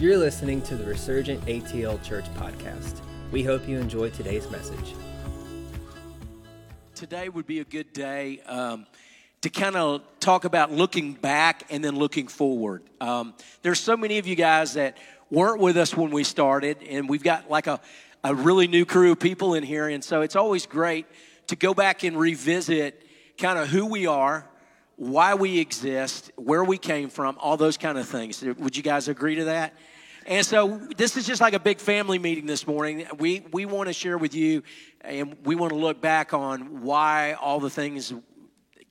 You're listening to the Resurgent ATL Church podcast. We hope you enjoy today's message. Today would be a good day um, to kind of talk about looking back and then looking forward. Um, there's so many of you guys that weren't with us when we started, and we've got like a, a really new crew of people in here, and so it's always great to go back and revisit kind of who we are, why we exist, where we came from, all those kind of things. Would you guys agree to that? And so this is just like a big family meeting this morning. We we want to share with you and we want to look back on why all the things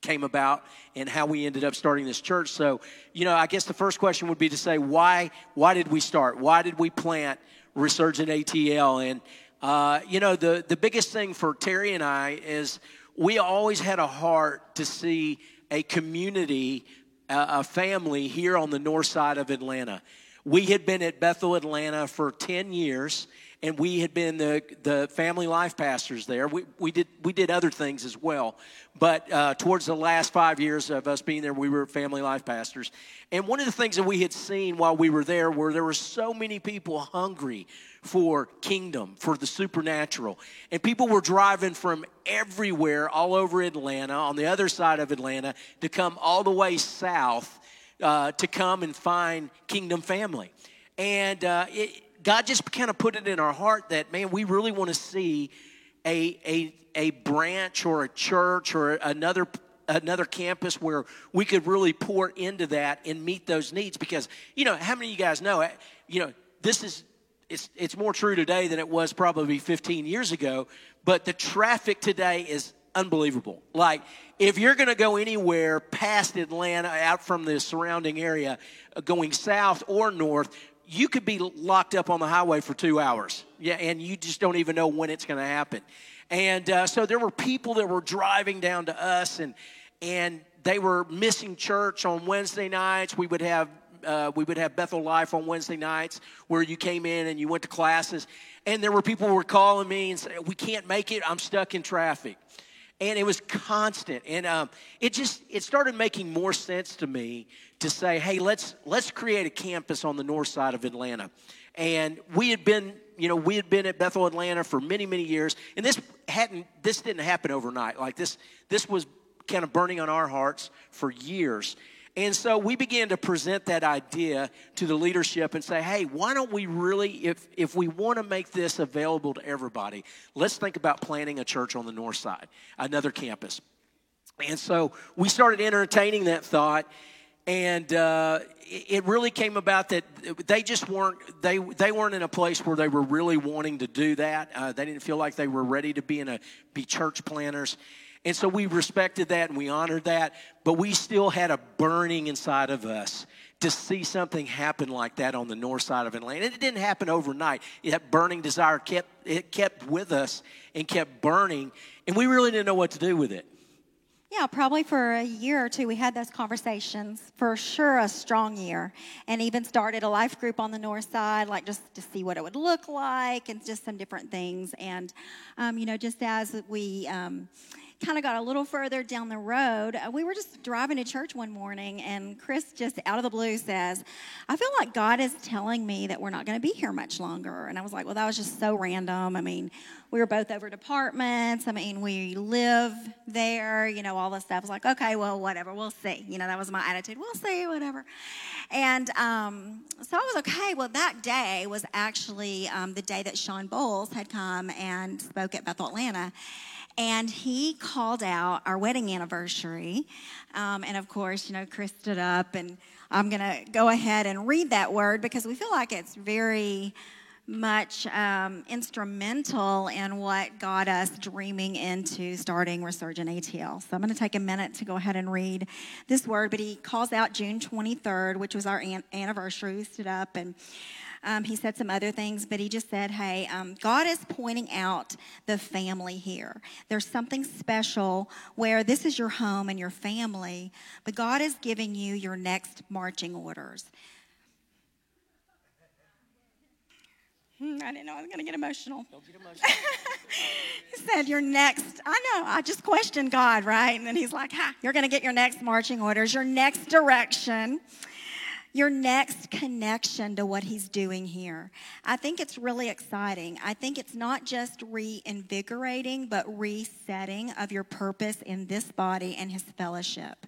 came about and how we ended up starting this church. So, you know, I guess the first question would be to say why why did we start? Why did we plant Resurgent ATL? And uh, you know, the the biggest thing for Terry and I is we always had a heart to see a community, a family here on the north side of Atlanta. We had been at Bethel, Atlanta for 10 years, and we had been the, the family life pastors there. We, we, did, we did other things as well. But uh, towards the last five years of us being there, we were family life pastors. And one of the things that we had seen while we were there were there were so many people hungry for kingdom, for the supernatural. And people were driving from everywhere all over Atlanta, on the other side of Atlanta, to come all the way south uh, to come and find kingdom family. And uh, it, God just kind of put it in our heart that, man, we really want to see a, a, a branch or a church or another another campus where we could really pour into that and meet those needs because you know how many of you guys know you know this is it's, it's more true today than it was probably 15 years ago, but the traffic today is unbelievable. Like, if you're going to go anywhere past Atlanta, out from the surrounding area, uh, going south or north, you could be locked up on the highway for two hours. Yeah, and you just don't even know when it's going to happen. And uh, so there were people that were driving down to us, and and they were missing church on Wednesday nights. We would have uh, we would have Bethel Life on Wednesday nights where you came in and you went to classes. And there were people who were calling me and saying, We can't make it. I'm stuck in traffic. And it was constant. And um, it just it started making more sense to me to say, hey, let's let's create a campus on the north side of Atlanta. And we had been, you know, we had been at Bethel Atlanta for many, many years. And this hadn't this didn't happen overnight. Like this, this was kind of burning on our hearts for years. And so we began to present that idea to the leadership and say, hey, why don't we really, if, if we want to make this available to everybody, let's think about planning a church on the north side, another campus. And so we started entertaining that thought. And uh, it really came about that they just weren't they they weren't in a place where they were really wanting to do that. Uh, they didn't feel like they were ready to be in a be church planners. And so we respected that and we honored that, but we still had a burning inside of us to see something happen like that on the north side of Atlanta. It didn't happen overnight. That burning desire kept it kept with us and kept burning, and we really didn't know what to do with it. Yeah, probably for a year or two, we had those conversations. For sure, a strong year. And even started a life group on the north side, like just to see what it would look like and just some different things. And, um, you know, just as we. Um, kind of got a little further down the road, uh, we were just driving to church one morning, and Chris just out of the blue says, I feel like God is telling me that we're not going to be here much longer. And I was like, well, that was just so random. I mean, we were both over departments. I mean, we live there, you know, all this stuff. I was like, okay, well, whatever, we'll see. You know, that was my attitude. We'll see, whatever. And um, so I was okay. Well, that day was actually um, the day that Shawn Bolz had come and spoke at Bethel Atlanta and he called out our wedding anniversary. Um, and of course, you know, Chris stood up, and I'm going to go ahead and read that word because we feel like it's very much um, instrumental in what got us dreaming into starting Resurgent ATL. So I'm going to take a minute to go ahead and read this word. But he calls out June 23rd, which was our an- anniversary. We stood up and um, he said some other things, but he just said, hey, um, God is pointing out the family here. There's something special where this is your home and your family, but God is giving you your next marching orders. Hmm, I didn't know I was going to get emotional. Don't get emotional. he said, Your next, I know, I just questioned God, right? And then he's like, Ha, you're going to get your next marching orders, your next direction your next connection to what he's doing here. I think it's really exciting. I think it's not just reinvigorating, but resetting of your purpose in this body and his fellowship.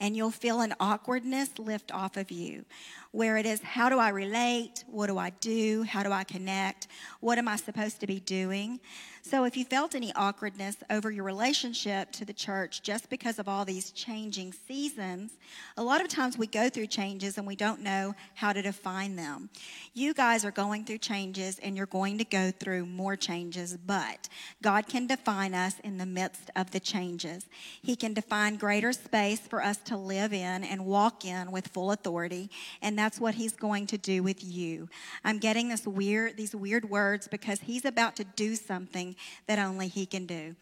And you'll feel an awkwardness lift off of you, where it is, how do I relate? What do I do? How do I connect? What am I supposed to be doing? So, if you felt any awkwardness over your relationship to the church just because of all these changing seasons, a lot of times we go through changes and we don't know how to define them. You guys are going through changes and you're going to go through more changes, but God can define us in the midst of the changes. He can define greater space for us to live in and walk in with full authority, and that's what He's going to do with you. I'm getting this weird, these weird words because He's about to do something that only He can do.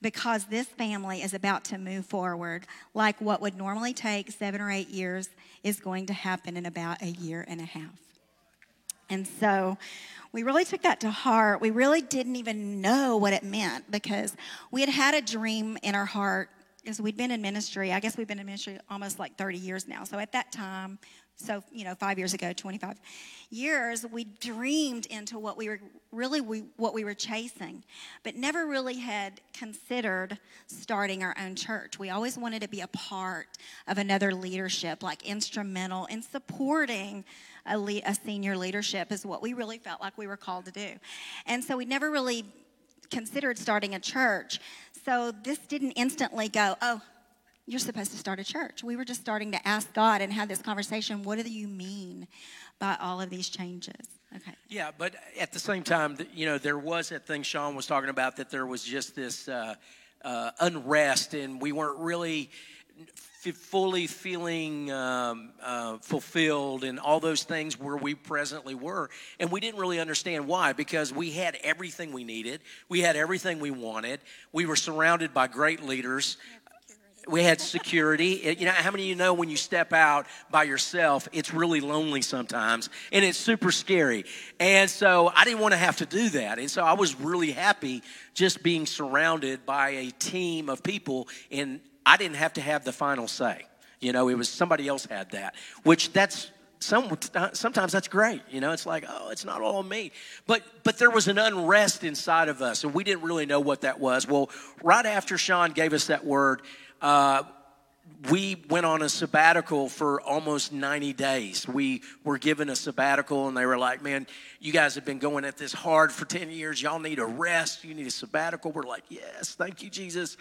Because this family is about to move forward, like what would normally take seven or eight years is going to happen in about a year and a half. And so we really took that to heart. We really didn't even know what it meant because we had had a dream in our heart because we'd been in ministry. I guess we've been in ministry almost like 30 years now. So at that time, so you know, five years ago, 25 years, we dreamed into what we were really we, what we were chasing, but never really had considered starting our own church. We always wanted to be a part of another leadership, like instrumental in supporting a, le- a senior leadership, is what we really felt like we were called to do. And so we never really considered starting a church. So this didn't instantly go, oh, you're supposed to start a church. We were just starting to ask God and have this conversation. What do you mean by all of these changes? Okay. Yeah, but at the same time, you know, there was that thing Shawn was talking about that there was just this uh, uh, unrest, and we weren't really fully feeling um, uh, fulfilled and all those things where we presently were. And we didn't really understand why because we had everything we needed, we had everything we wanted, we were surrounded by great leaders. We had security. You know, how many of you know when you step out by yourself, it's really lonely sometimes and it's super scary. And so I didn't want to have to do that. And so I was really happy just being surrounded by a team of people and I didn't have to have the final say. You know, it was somebody else had that, which that's some, sometimes that's great. You know, it's like, oh, it's not all me. But but there was an unrest inside of us, and we didn't really know what that was. Well, right after Shawn gave us that word, uh, we went on a sabbatical for almost 90 days. We were given a sabbatical, and they were like, Man, you guys have been going at this hard for 10 years. Y'all need a rest. You need a sabbatical. We're like, Yes, thank you, Jesus.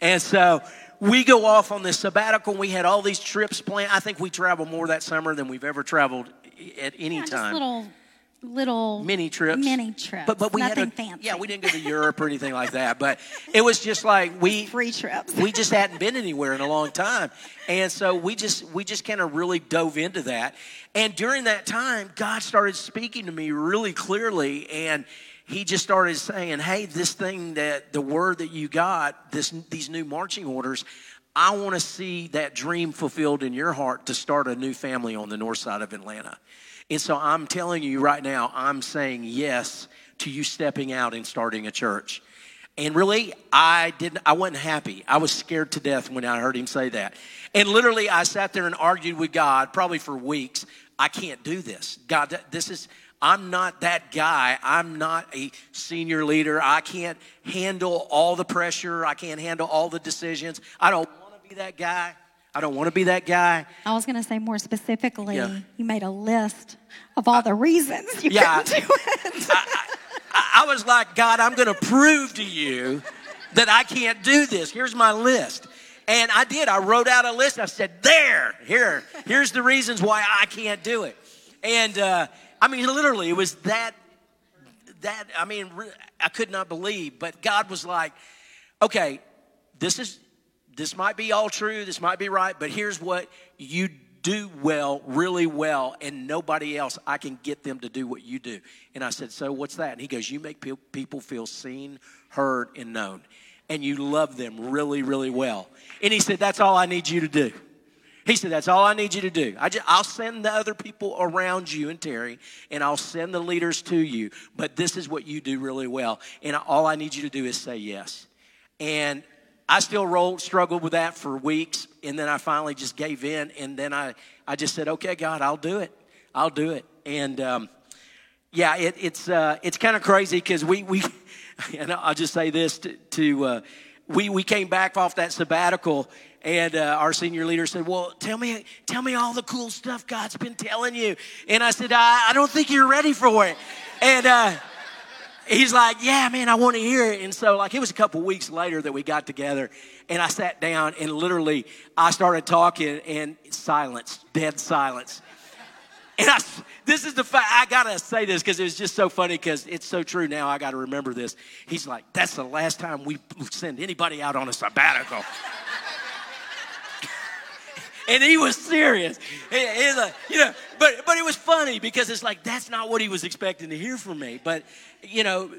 And so we go off on this sabbatical. We had all these trips planned. I think we traveled more that summer than we've ever traveled at any yeah, time. Little mini trips. Mini trips. But but we Nothing had a, fancy. yeah we didn't go to Europe or anything like that. But it was just like we free trips. we just hadn't been anywhere in a long time, and so we just we just kind of really dove into that. And during that time, God started speaking to me really clearly, and He just started saying, "Hey, this thing that the word that you got, this these new marching orders." I want to see that dream fulfilled in your heart to start a new family on the north side of Atlanta. And so I'm telling you right now, I'm saying yes to you stepping out and starting a church. And really, I didn't, I wasn't happy. I was scared to death when I heard him say that. And literally, I sat there and argued with God probably for weeks. I can't do this. God, this is, I'm not that guy. I'm not a senior leader. I can't handle all the pressure. I can't handle all the decisions. I don't want to be that guy. I don't want to be that guy. I was going to say more specifically, Yeah. you made a list of all the reasons you Yeah. couldn't do it. I, I was like, God, I'm going to prove to you that I can't do this. Here's my list. And I did. I wrote out a list. I said, there, here, here's the reasons why I can't do it. And uh, I mean, literally, it was that, that, I mean, I could not believe. But God was like, okay, this is, this might be all true, this might be right, but here's what you do well, really well, and nobody else, I can get them to do what you do. And I said, So what's that? And he goes, You make pe- people feel seen, heard, and known. And you love them really, really well. And he said, That's all I need you to do. He said, That's all I need you to do. I just, I'll send the other people around you and Terry, and I'll send the leaders to you, but this is what you do really well. And all I need you to do is say yes. And I still rolled, struggled with that for weeks, and then I finally just gave in, and then I, I just said, okay, God, I'll do it. I'll do it. And um, yeah, it, it's, uh, it's kind of crazy because we, we, and I'll just say this to, to uh, we, we came back off that sabbatical and uh, our senior leader said, "Well, tell me, tell me all the cool stuff God's been telling you." And I said, "I, I don't think you're ready for it." And uh, he's like, "Yeah, man, I want to hear it." And so, like, it was a couple weeks later that we got together, and I sat down and literally I started talking, and silence, dead silence. And I, this is the fact, I gotta say this because it was just so funny because it's so true now. I gotta remember this. He's like, that's the last time we send anybody out on a sabbatical. And he was serious. He, like, you know, but, but it was funny because it's like, that's not what he was expecting to hear from me. But, you know,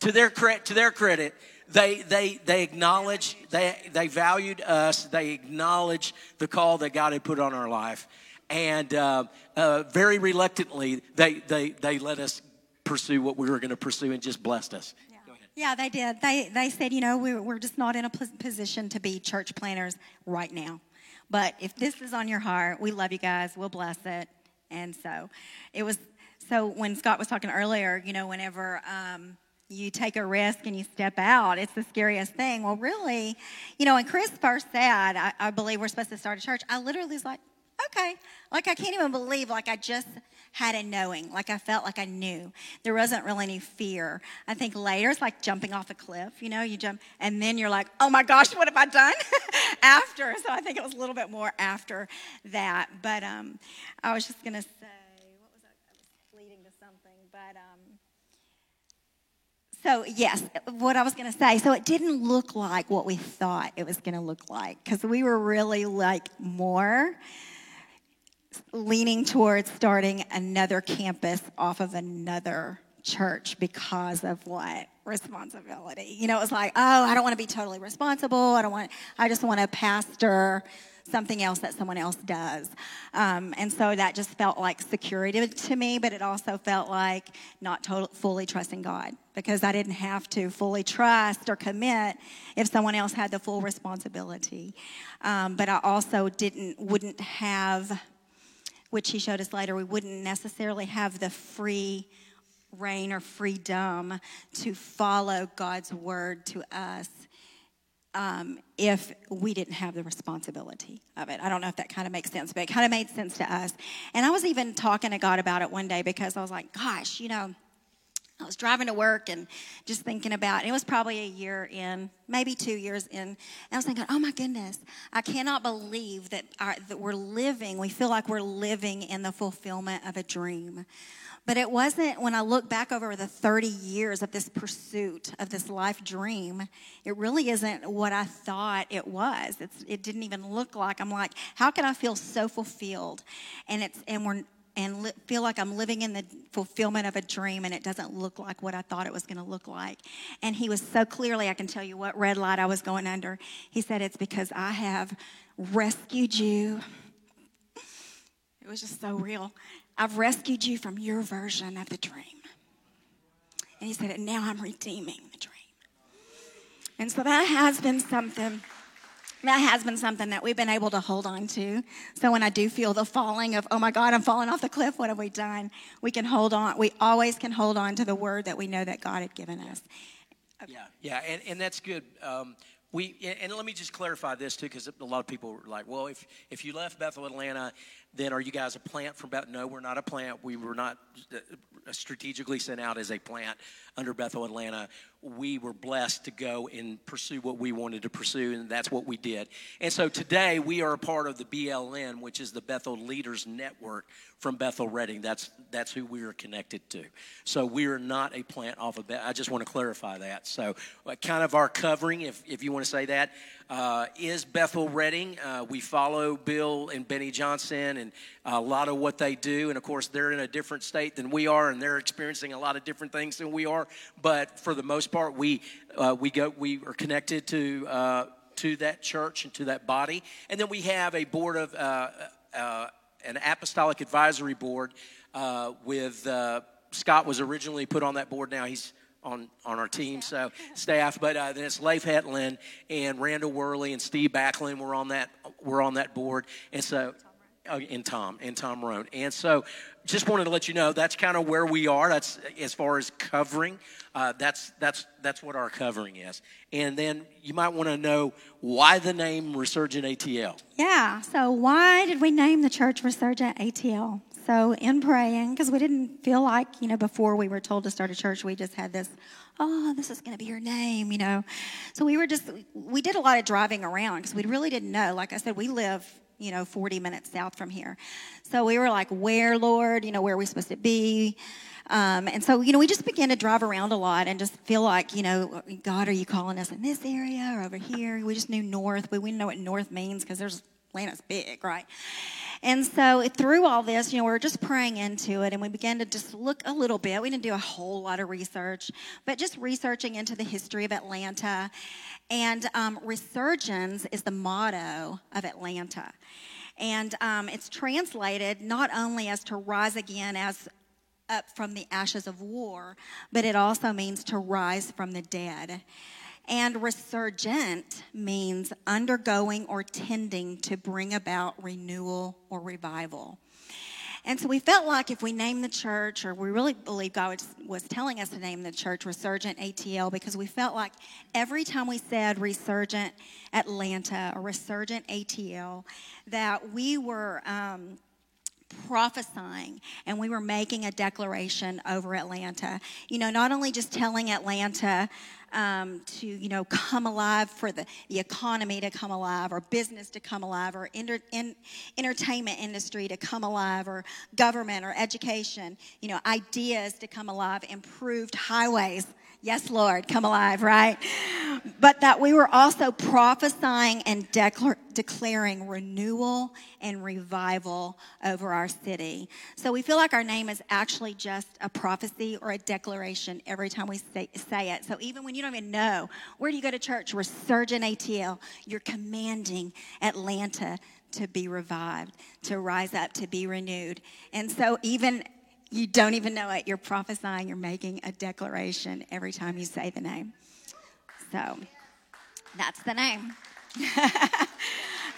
to their, credit, to their credit, they, they, they acknowledged, they, they valued us, they acknowledged the call that God had put on our life and uh, uh, very reluctantly, they, they, they let us pursue what we were going to pursue and just blessed us. Yeah. yeah, they did. They, they said, you know, we're, we're just not in a position to be church planners right now. But if this is on your heart, we love you guys. We'll bless it. And so it was, so when Scott was talking earlier, you know, whenever um, you take a risk and you step out, it's the scariest thing. Well, really, you know, when Chris first said, I, I believe we're supposed to start a church, I literally was like, okay. Like I can't even believe, like I just had a knowing, like I felt like I knew. There wasn't really any fear. I think later it's like jumping off a cliff, you know, you jump and then you're like, oh my gosh, what have I done after? So I think it was a little bit more after that. But um, I was just going to say, what was I? I was leading to something, but. Um, so, yes, what I was going to say. So, it didn't look like what we thought it was going to look like because we were really like more leaning towards starting another campus off of another church because of what? Responsibility. You know it was like oh i don't want to be totally responsible. I don't want i just want to pastor something else that someone else does. Um, and so that just felt like security to me but it also felt like not total, fully trusting god because i didn't have to fully trust or commit if someone else had the full responsibility. Um, but i also didn't wouldn't have which he showed us later, we wouldn't necessarily have the free rein or freedom to follow God's word to us um, if we didn't have the responsibility of it. I don't know if that kind of makes sense, but it kind of made sense to us. And I was even talking to God about it one day because I was like, gosh, you know, I was driving to work and just thinking about it was probably a year in, maybe two years in. And I was thinking, oh my goodness, I cannot believe that, our, that we're living, we feel like we're living in the fulfillment of a dream. But it wasn't, when I look back over the 30 years of this pursuit, of this life dream, it really isn't what I thought it was. It's, it didn't even look like, I'm like, how can I feel so fulfilled? And, it's, and we're, and li- feel like I'm living in the fulfillment of a dream and it doesn't look like what I thought it was going to look like. And he was so clearly, I can tell you what red light I was going under. He said, It's because I have rescued you. It was just so real. I've rescued you from your version of the dream. And he said, And now I'm redeeming the dream. And so that has been something that has been something that we've been able to hold on to. So when I do feel the falling of, oh my God, I'm falling off the cliff, what have we done? We can hold on. We always can hold on to the word that we know that God had given us. Okay. Yeah, yeah, and, and that's good. Um, we and let me just clarify this too, because a lot of people were like, "Well, if if you left Bethel Atlanta, then are you guys a plant from Bethel?" No, we're not a plant. We were not uh, strategically sent out as a plant under Bethel Atlanta we were blessed to go and pursue what we wanted to pursue, and that's what we did. And so today we are a part of the BLN, which is the Bethel Leaders Network from Bethel Redding. That's that's who we are connected to. So we are not a plant off of Bethel. I just want to clarify that. So uh, kind of our covering, if if you want to say that, uh, is Bethel Redding. Uh, we follow Bill and Beni Johnson and a lot of what they do. And of course, they're in a different state than we are, and they're experiencing a lot of different things than we are. But for the most part, we uh, we go we are connected to uh, to that church and to that body, and then we have a board of uh, uh an apostolic advisory board with Scott was originally put on that board. Now he's on, on our team, so staff. But uh, then it's Leif Hetland and Randall Worley and Steve Backlund. We're on that. We're on that board, and so uh, and Tom and Tom Roan. And so, just wanted to let you know that's kind of where we are. That's as far as covering. Uh, that's that's that's what our covering is. And then you might want to know why the name Resurgent ATL. Yeah. So why did we name the church Resurgent ATL? So, in praying, because we didn't feel like, you know, before we were told to start a church, we just had this, oh, this is going to be your name, you know. So, we were just, we did a lot of driving around because we really didn't know. Like I said, we live, you know, 40 minutes south from here. So, we were like, where, Lord? You know, where are we supposed to be? Um, and so, you know, we just began to drive around a lot and just feel like, you know, God, are you calling us in this area or over here? We just knew north, but we didn't know what north means because there's Atlanta's big, right? And so through all this, you know, we were just praying into it and we began to just look a little bit. We didn't do a whole lot of research, but just researching into the history of Atlanta. And um, resurgence is the motto of Atlanta. And um, it's translated not only as to rise again as up from the ashes of war, but it also means to rise from the dead. And resurgent means undergoing or tending to bring about renewal or revival. And so we felt like if we named the church, or we really believe God was, telling us to name the church Resurgent ATL, because we felt like every time we said Resurgent Atlanta or Resurgent ATL, that we were. Um, prophesying and we were making a declaration over Atlanta. You know, not only just telling Atlanta um, to you know come alive for the, the economy to come alive or business to come alive or inter, in, entertainment industry to come alive or government or education you know ideas to come alive improved highways Yes, Lord, come alive, right? But that we were also prophesying and declar- declaring renewal and revival over our city. So we feel like our name is actually just a prophecy or a declaration every time we say, say it. So even when you don't even know, where do you go to church? Resurgent ATL. You're commanding Atlanta to be revived, to rise up, to be renewed. And so even you don't even know it. You're prophesying, you're making a declaration every time you say the name. So that's the name.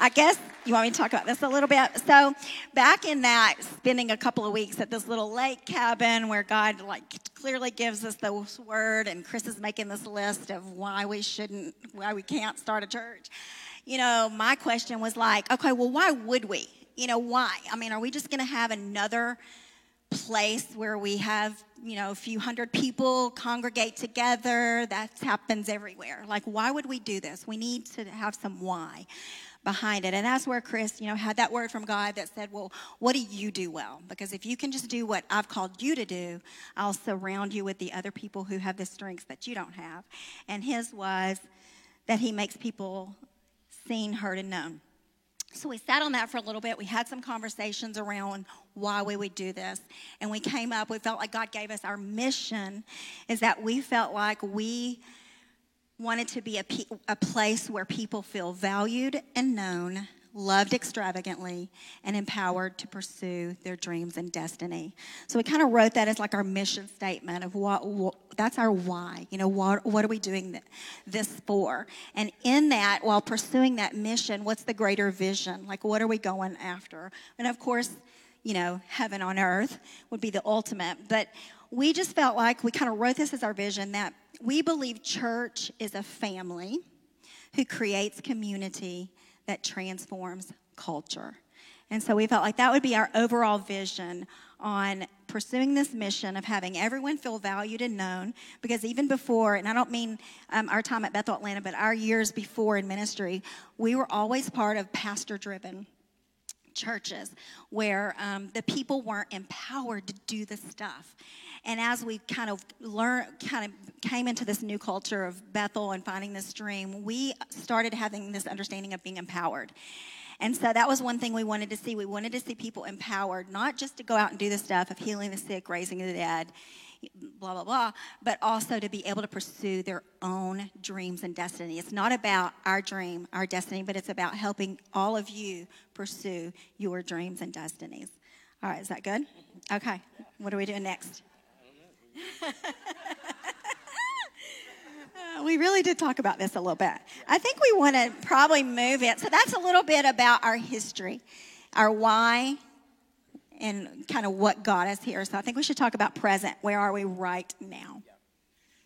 I guess you want me to talk about this a little bit. So, back in that, spending a couple of weeks at this little lake cabin where God like clearly gives us this word, and Chris is making this list of why we shouldn't, why we can't start a church. You know, my question was like, okay, well, why would we? You know, why? I mean, are we just going to have another place where we have, you know, a few hundred people congregate together. That happens everywhere. Like, why would we do this? We need to have some why behind it. And that's where Chris, you know, had that word from God that said, Well, what do you do well? Because if you can just do what I've called you to do, I'll surround you with the other people who have the strengths that you don't have. And his was that he makes people seen, heard, and known. So we sat on that for a little bit. We had some conversations around why we would do this. And we came up, we felt like God gave us our mission is that we felt like we wanted to be a, a place where people feel valued and known loved extravagantly, and empowered to pursue their dreams and destiny. So we kind of wrote that as like our mission statement of what, what that's our why. You know, what, what are we doing this for? And in that, while pursuing that mission, what's the greater vision? Like, what are we going after? And of course, you know, heaven on earth would be the ultimate. But we just felt like we kind of wrote this as our vision that we believe church is a family who creates community that transforms culture. And so we felt like that would be our overall vision on pursuing this mission of having everyone feel valued and known. Because even before, and I don't mean um, our time at Bethel Atlanta, but our years before in ministry, we were always part of pastor driven churches where um, the people weren't empowered to do the stuff. And as we kind of learn, kind of came into this new culture of Bethel and finding this dream, we started having this understanding of being empowered. And so that was one thing we wanted to see. We wanted to see people empowered, not just to go out and do the stuff of healing the sick, raising the dead, blah, blah, blah, but also to be able to pursue their own dreams and destiny. It's not about our dream, our destiny, but it's about helping all of you pursue your dreams and destinies. All right, is that good? Okay, what are we doing next? we really did talk about this a little bit. I think we want to probably move it. So that's a little bit about our history, our why, and kind of what got us here. So I think we should talk about present. Where are we right now?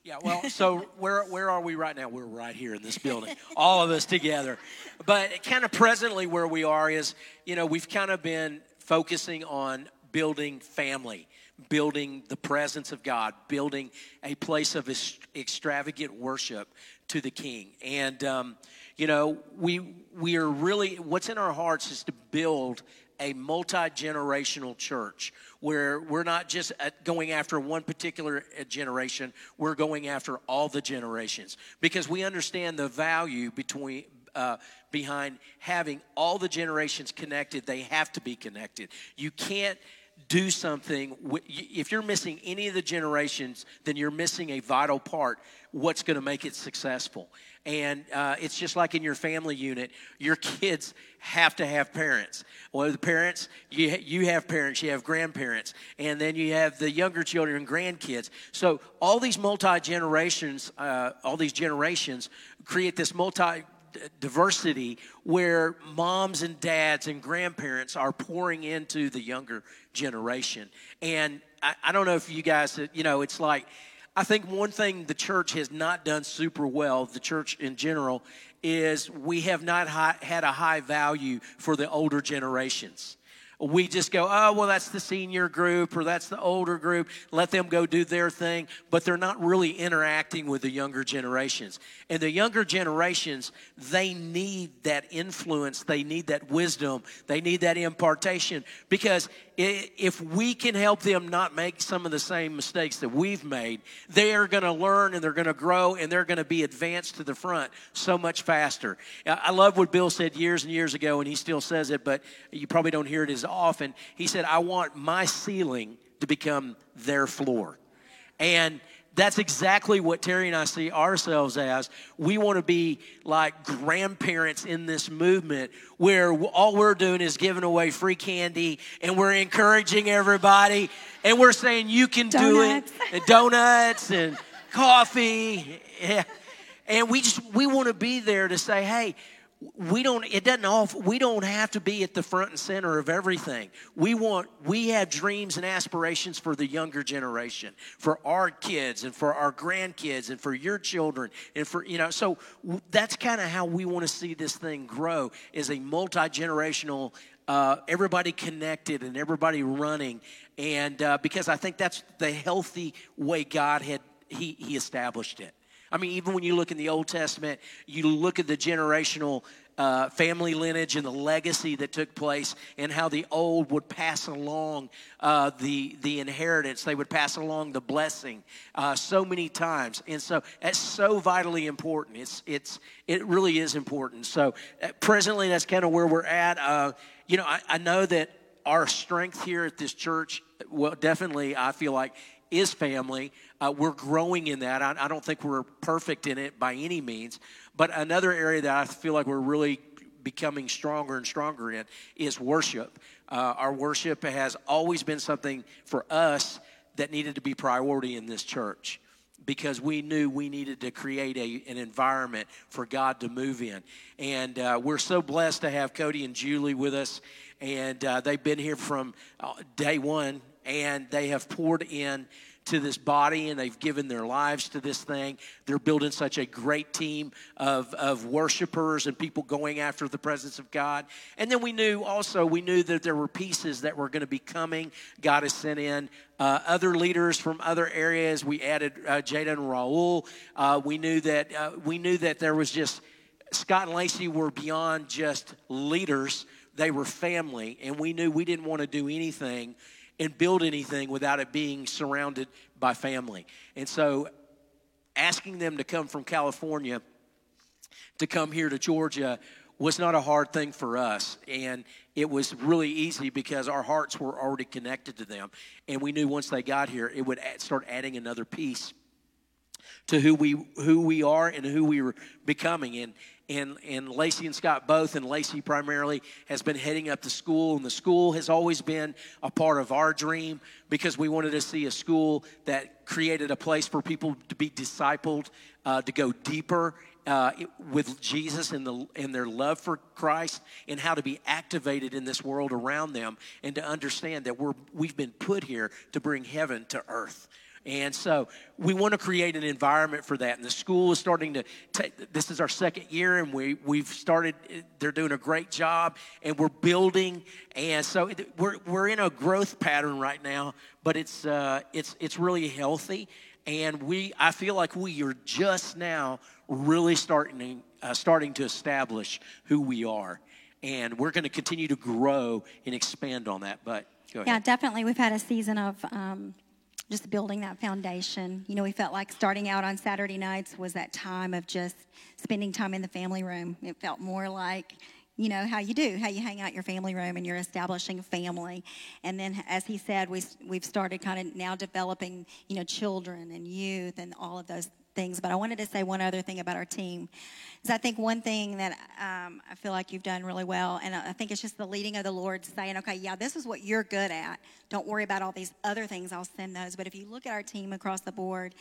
Yeah, well, so where where are we right now? We're right here in this building, all of us together. But kind of presently where we are is, you know, we've kind of been focusing on building family, building the presence of God, building a place of extravagant worship to the King. And um, you know, we we are really what's in our hearts is to build a multi generational church where we're not just going after one particular uh, generation, we're going after all the generations because we understand the value between. Uh, behind having all the generations connected, they have to be connected. You can't do something if you're missing any of the generations then you're missing a vital part what's going to make it successful and uh, it's just like in your family unit, your kids have to have parents. Well, the parents, you, you have parents, you have grandparents, and then you have the younger children and grandkids. So all these multi generations, uh, all these generations create this multi diversity where moms and dads and grandparents are pouring into the younger generation. And I, I don't know if you guys, you know, it's like I think one thing the church has not done super well, the church in general, is we have not high, had a high value for the older generations we just go, oh, well, that's the senior group or that's the older group. Let them go do their thing. But they're not really interacting with the younger generations. And the younger generations, they need that influence. They need that wisdom. They need that impartation. Because if we can help them not make some of the same mistakes that we've made, they are going to learn and they're going to grow and they're going to be advanced to the front so much faster. I love what Bill said years and years ago, and he still says it, but you probably don't hear it as often. He said, I want my ceiling to become their floor. And that's exactly what Terry and I see ourselves as. We want to be like grandparents in this movement where all we're doing is giving away free candy and we're encouraging everybody and we're saying you can donuts. do it. donuts and coffee. Yeah. And we just we want to be there to say, hey, we don't it doesn't we don't have to be at the front and center of everything. We want we have dreams and aspirations for the younger generation for our kids and for our grandkids and for your children and for you know so that's kind of how we want to see this thing grow is a multi-generational uh, everybody connected and everybody running. And uh, because i think that's the healthy way god had he, he established it I mean, even when you look in the Old Testament, you look at the generational uh, family lineage and the legacy that took place, and how the old would pass along uh, the the inheritance. They would pass along the blessing uh, so many times, and so that's so vitally important. It's it's it really is important. So uh, presently, that's kind of where we're at. Uh, you know, I, I know that our strength here at this church, well, definitely, I feel like is family. Uh, we're growing in that. I, I, don't think we're perfect in it by any means. But another area that I feel like we're really becoming stronger and stronger in is worship. Uh, our worship has always been something for us that needed to be priority in this church because we knew we needed to create a, an environment for God to move in. And uh, we're so blessed to have Cody and Julie with us. And uh, they've been here from uh, day one and they have poured in to this body and they've given their lives to this thing. They're building such a great team of, of worshipers and people going after the presence of God. And then we knew also, we knew that there were pieces that were going to be coming. God has sent in uh, other leaders from other areas. We added uh, Jada and Raul. Uh, we knew that uh, we knew that there was just Scott and Lacey were beyond just leaders. They were family, and we knew we didn't want to do anything and build anything without it being surrounded by family. And so asking them to come from California to come here to Georgia was not a hard thing for us. And it was really easy because our hearts were already connected to them. And we knew once they got here, it would start adding another piece to who we who we are and who we were becoming and and, and Lacey and Scott both, and Lacey primarily has been heading up the school. And the school has always been a part of our dream because we wanted to see a school that created a place for people to be discipled, uh, to go deeper uh, with Jesus and, the, and their love for Christ and how to be activated in this world around them and to understand that we're, we've been put here to bring heaven to earth. And so we want to create an environment for that. And the school is starting to take, this is our second year, and we, we've started, they're doing a great job, and we're building. And so we're, we're in a growth pattern right now, but it's, uh, it's, it's really healthy. And we, I feel like we are just now really starting, uh, starting to establish who we are. And we're going to continue to grow and expand on that. But Yeah, definitely. We've had a season of um, just building that foundation. You know, we felt like starting out on Saturday nights was that time of just spending time in the family room. It felt more like, you know, how you do, how you hang out your family room and you're establishing family. And then, as he said, we, we've started kind of now developing, you know, children and youth and all of those things. But I wanted to say one other thing about our team. Is I think one thing that um, I feel like you've done really well, and I think it's just the leading of the Lord saying, okay, yeah, this is what you're good at. Don't worry about all these other things. I'll send those. But if you look at our team across the board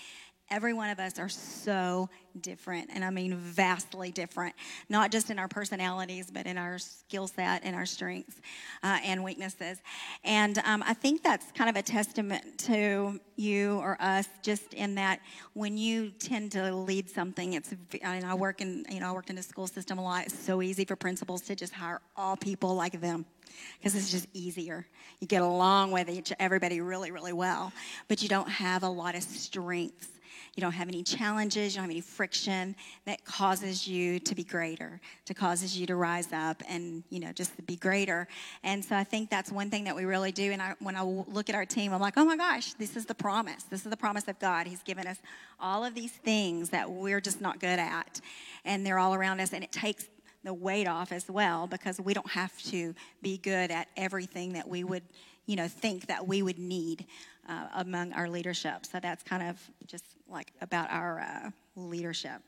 every one of us are so different and i mean vastly different not just in our personalities but in our skill set and our strengths uh, and weaknesses and um, i think that's kind of a testament to you or us just in that when you tend to lead something it's and i work in you know i worked in the school system a lot it's so easy for principals to just hire all people like them because it's just easier. You get along with each everybody really, really well, but you don't have a lot of strengths you don't have any challenges, you don't have any friction that causes you to be greater, to causes you to rise up and, you know, just to be greater. And so I think that's one thing that we really do. And I, when I look at our team, I'm like, oh my gosh, this is the promise. This is the promise of God. He's given us all of these things that we're just not good at. And they're all around us. And it takes the weight off as well because we don't have to be good at everything that we would, you know, think that we would need uh, among our leadership. So that's kind of just like about our uh, leadership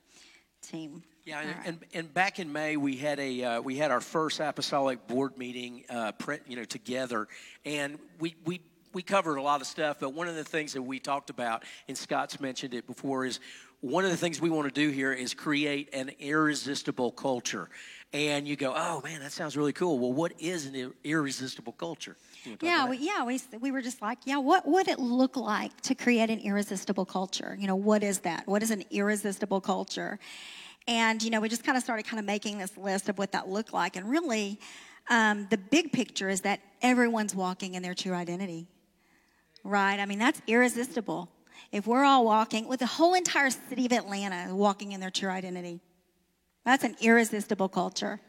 team. Yeah, right. and, and back in May we had a uh, we had our first apostolic board meeting, uh, you know, together, and we we we covered a lot of stuff. But one of the things that we talked about, and Scott's mentioned it before, is one of the things we want to do here is create an irresistible culture. And you go, oh man, that sounds really cool. Well, what is an irresistible culture? Yeah, we, yeah, we, we were just like, yeah, what would it look like to create an irresistible culture? You know, what is that? What is an irresistible culture? And, you know, we just kind of started kind of making this list of what that looked like. And really, um, the big picture is that everyone's walking in their true identity, right? I mean, that's irresistible. If we're all walking, with the whole entire city of Atlanta walking in their true identity, that's an irresistible culture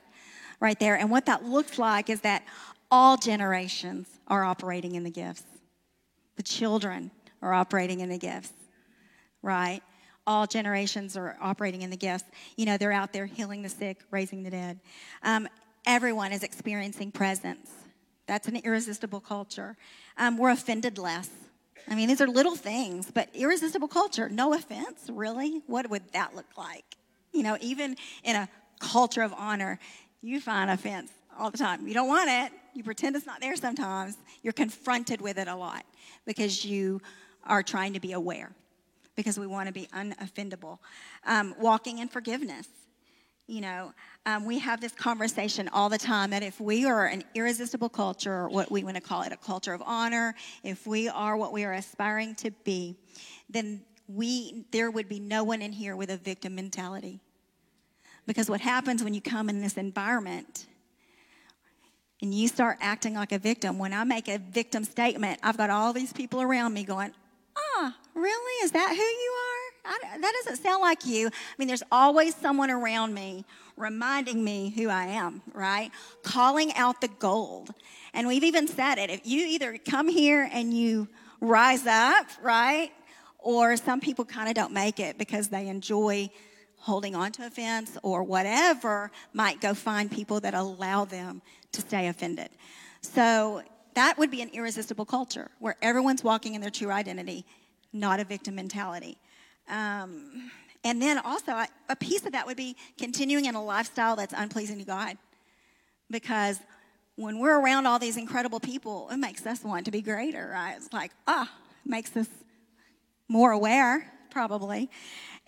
right there. And what that looks like is that all generations are operating in the gifts. The children are operating in the gifts, right? All generations are operating in the gifts. You know, they're out there healing the sick, raising the dead. Um, everyone is experiencing presence. That's an irresistible culture. Um, we're offended less. I mean, these are little things, but irresistible culture, no offense, really? What would that look like? You know, even in a culture of honor, you find offense all the time. You don't want it. You pretend it's not there sometimes. You're confronted with it a lot because you are trying to be aware, because we want to be unoffendable. Um, walking in forgiveness. You know, um, we have this conversation all the time that if we are an irresistible culture, what we want to call it a culture of honor, if we are what we are aspiring to be, then we there would be no one in here with a victim mentality. Because what happens when you come in this environment and you start acting like a victim, when I make a victim statement, I've got all these people around me going, ah, really? Is that who you are? I, that doesn't sound like you. I mean, there's always someone around me reminding me who I am, right? Calling out the gold. And we've even said it. If you either come here and you rise up, right? Or some people kind of don't make it because they enjoy holding on to offense or whatever, might go find people that allow them to stay offended. So that would be an irresistible culture where everyone's walking in their true identity, not a victim mentality. Um, And then also, I- a piece of that would be continuing in a lifestyle that's unpleasing to God. Because when we're around all these incredible people, it makes us want to be greater, right? It's like, ah, makes us more aware, probably.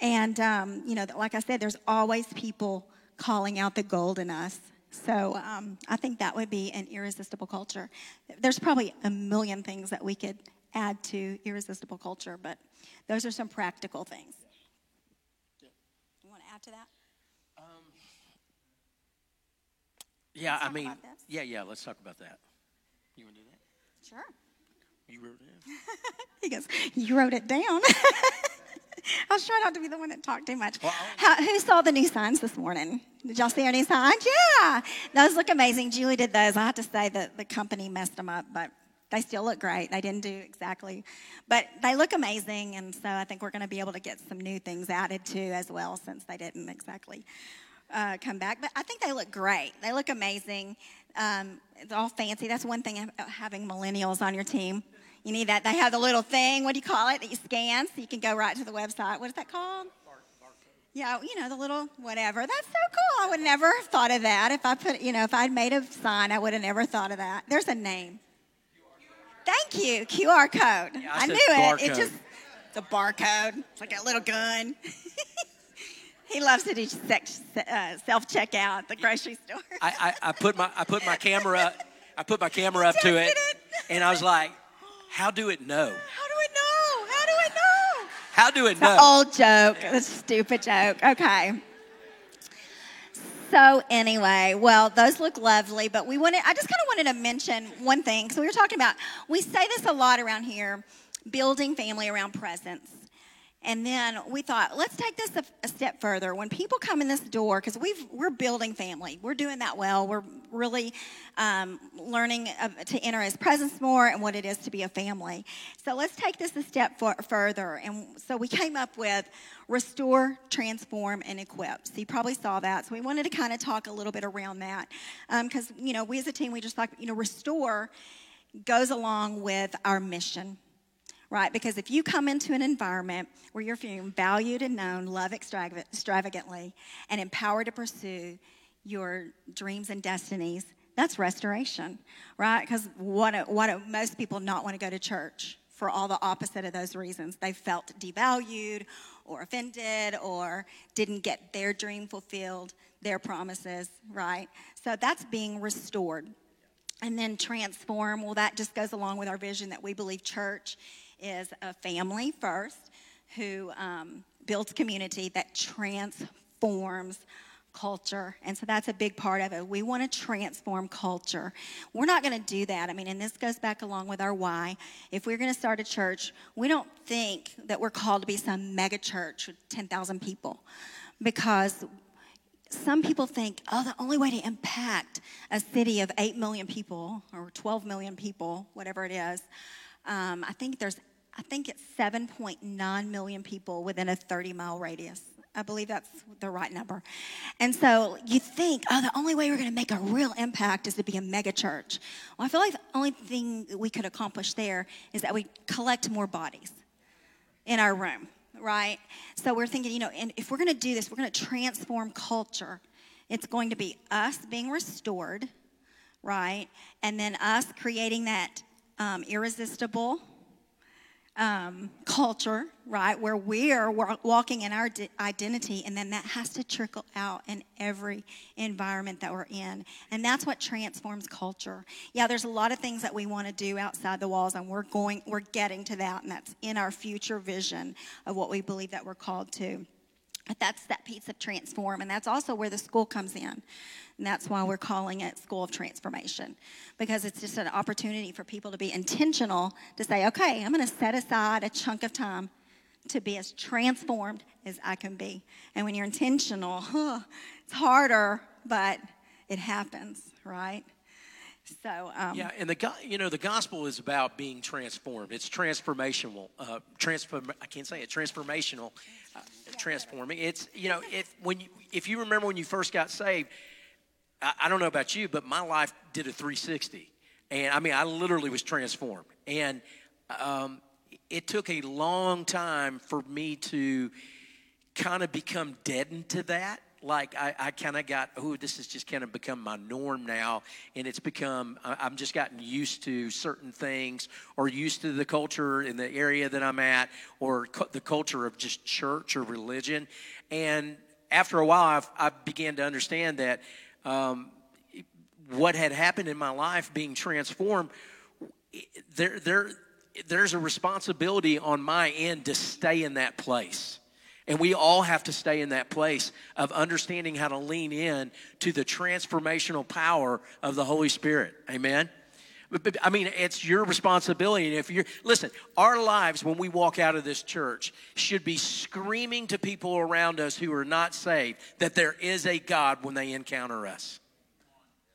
And, um, you know, like I said, there's always people calling out the gold in us. So um, I think that would be an irresistible culture. There's probably a million things that we could add to irresistible culture, but those are some practical things. You want to add to that? Yeah, Let's I mean, yeah, yeah. Let's talk about that. You want to do that? Sure. You wrote it down. He goes, You wrote it down. I was trying not to be the one that talked too much. Well, How, who saw the new signs this morning? Did y'all see new signs? Yeah. Those look amazing. Julie did those. I have to say that the company messed them up, but they still look great. They didn't do exactly, but they look amazing. And so I think we're going to be able to get some new things added too as well since they didn't exactly uh, come back. But I think they look great. They look amazing. Um, it's all fancy. That's one thing having millennials on your team. You need that. They have the little thing. What do you call it? That you scan so you can go right to the website. What is that called? Yeah, you know, the little whatever. That's so cool. I would never have thought of that. If I put, you know, if I'd made a sign, I would have never thought of that. There's a name. Thank you. QR code. Yeah, I I, knew it. barcode. It just the barcode. It's like a little gun. he loves to do sex, uh, self checkout at the grocery store. I, I, I put my I put my camera I put my camera up to it, it. and I was like, "How do it know? How do it know? How do it know? How do it It's know?" old joke. It's a stupid joke. Okay. So anyway, well, those look lovely, but we wanted I just kind of wanted to mention one thing. So we were talking about we say this a lot around here, building family around presence. And then we thought, let's take this a, a step further. When people come in this door, because we've we're building family, we're doing that well. We're really um, learning uh, to enter His presence more and what it is to be a family. So let's take this a step for, further. And so we came up with restore, transform, and equip. So you probably saw that. So we wanted to kind of talk a little bit around that, because you know we as a team we just thought you know restore goes along with our mission right? Because if you come into an environment where you're feeling valued and known, loved extravagantly, and empowered to pursue your dreams and destinies, that's restoration, right? Because what, what most people not want to go to church for all the opposite of those reasons? They felt devalued or offended or didn't get their dream fulfilled, their promises, right? So that's being restored and then transform well that just goes along with our vision that we believe church is a family first who um, builds community that transforms culture. And so that's a big part of it. We want to transform culture. We're not going to do that. I mean and this goes back along with our why. If we're going to start a church we don't think that we're called to be some mega church with 10000 people. Because some people think, oh, the only way to impact a city of 8 million people or 12 million people, whatever it is, um, I think there's, I think it's 7.9 million people within a 30 mile radius. I believe that's the right number. And so you think, oh, the only way we're going to make a real impact is to be a mega church. Well, I feel like the only thing we could accomplish there is that we collect more bodies in our room, right? So we're thinking, you know, and if we're going to do this, we're going to transform culture. It's going to be us being restored, right? And then us creating that um, irresistible um, culture, right, where we're walking in our identity, and then that has to trickle out in every environment that we're in. And that's what transforms culture. Yeah, there's a lot of things that we want to do outside the walls, and we're going, we're getting to that, and that's in our future vision of what we believe that we're called to. That's that piece of transform, and that's also where the school comes in. And that's why we're calling it School of Transformation, because it's just an opportunity for people to be intentional to say, okay, I'm going to set aside a chunk of time to be as transformed as I can be. And when you're intentional, huh, it's harder, but it happens, right? So, um, Yeah, and the you know the gospel is about being transformed. It's transformational. Uh, transform. I can't say it. Transformational. Transforming. It's you know if when you if you remember when you first got saved, I, I don't know about you, but my life did a 360, and I mean I literally was transformed, and um, it took a long time for me to kind of become deadened to that. Like I, I kind of got, oh, this has just kind of become my norm now, and it's become I'm just gotten used to certain things, or used to the culture in the area that I'm at, or cu- the culture of just church or religion. And after a while, I've, I began to understand that um, what had happened in my life being transformed there, there, there's a responsibility on my end to stay in that place. And we all have to stay in that place of understanding how to lean in to the transformational power of the Holy Spirit. Amen. I mean, it's your responsibility. And if you're, listen, our lives when we walk out of this church should be screaming to people around us who are not saved that there is a God when they encounter us.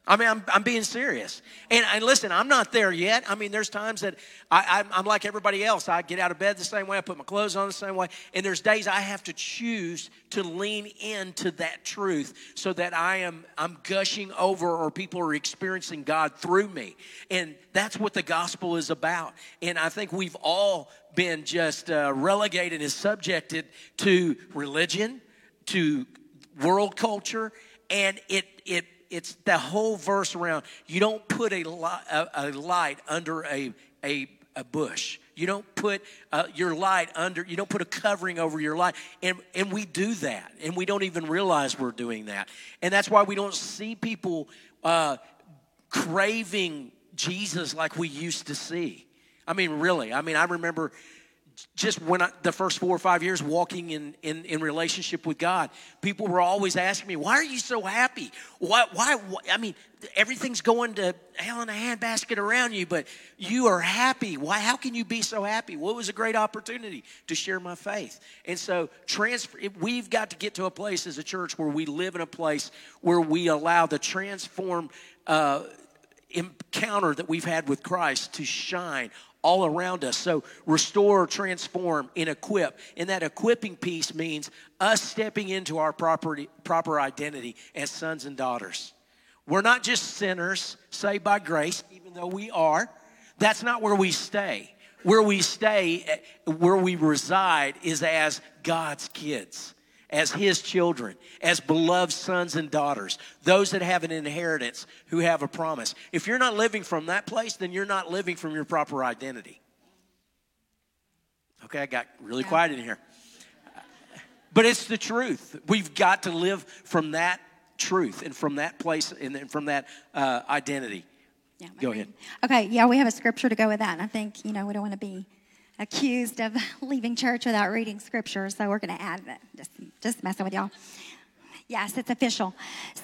I mean, I'm, I'm being serious. And, and listen, I'm not there yet. I mean, there's times that I, I'm, I'm like everybody else. I get out of bed the same way, I put my clothes on the same way. And there's days I have to choose to lean into that truth so that I am I'm gushing over or people are experiencing God through me. And that's what the gospel is about. And I think we've all been just uh, relegated and subjected to religion, to world culture, and it it it's the whole verse around. You don't put a, li- a, a light under a, a, a bush. You don't put uh, your light under, you don't put a covering over your light. And, and we do that. And we don't even realize we're doing that. And that's why we don't see people uh, craving Jesus like we used to see. I mean, really. I mean, I remember just when I, the first four or five years walking in, in, in relationship with God, people were always asking me, why are you so happy? Why, why, why, I mean, everything's going to hell in a handbasket around you, but you are happy. Why, how can you be so happy? Well, was a great opportunity to share my faith. And so transfer, we've got to get to a place as a church where we live in a place where we allow the transform, uh, encounter that we've had with Christ to shine all around us. So restore, transform, and equip. And that equipping piece means us stepping into our property, proper identity as sons and daughters. We're not just sinners saved by grace, even though we are. That's not where we stay. Where we stay, eh, where we reside, is as God's kids as his children, as beloved sons and daughters, those that have an inheritance who have a promise. If you're not living from that place, then you're not living from your proper identity. Okay, I got really quiet in here. But it's the truth. We've got to live from that truth and from that place and from that uh, identity. Yeah, Go ahead. Okay, yeah, we have a scripture to go with that, and I think you know we don't want to be accused of leaving church without reading scripture, so we're going to add that. Just, just messing with y'all. Yes, it's official.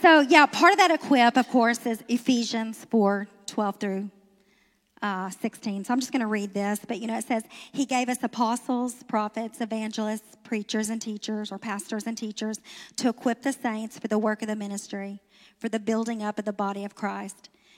So yeah, part of that equip, of course, is Ephesians 4, 12 through uh, 16. So I'm just going to read this. But you know, it says, He gave us apostles, prophets, evangelists, preachers, and teachers, or pastors and teachers, to equip the saints for the work of the ministry, for the building up of the body of Christ,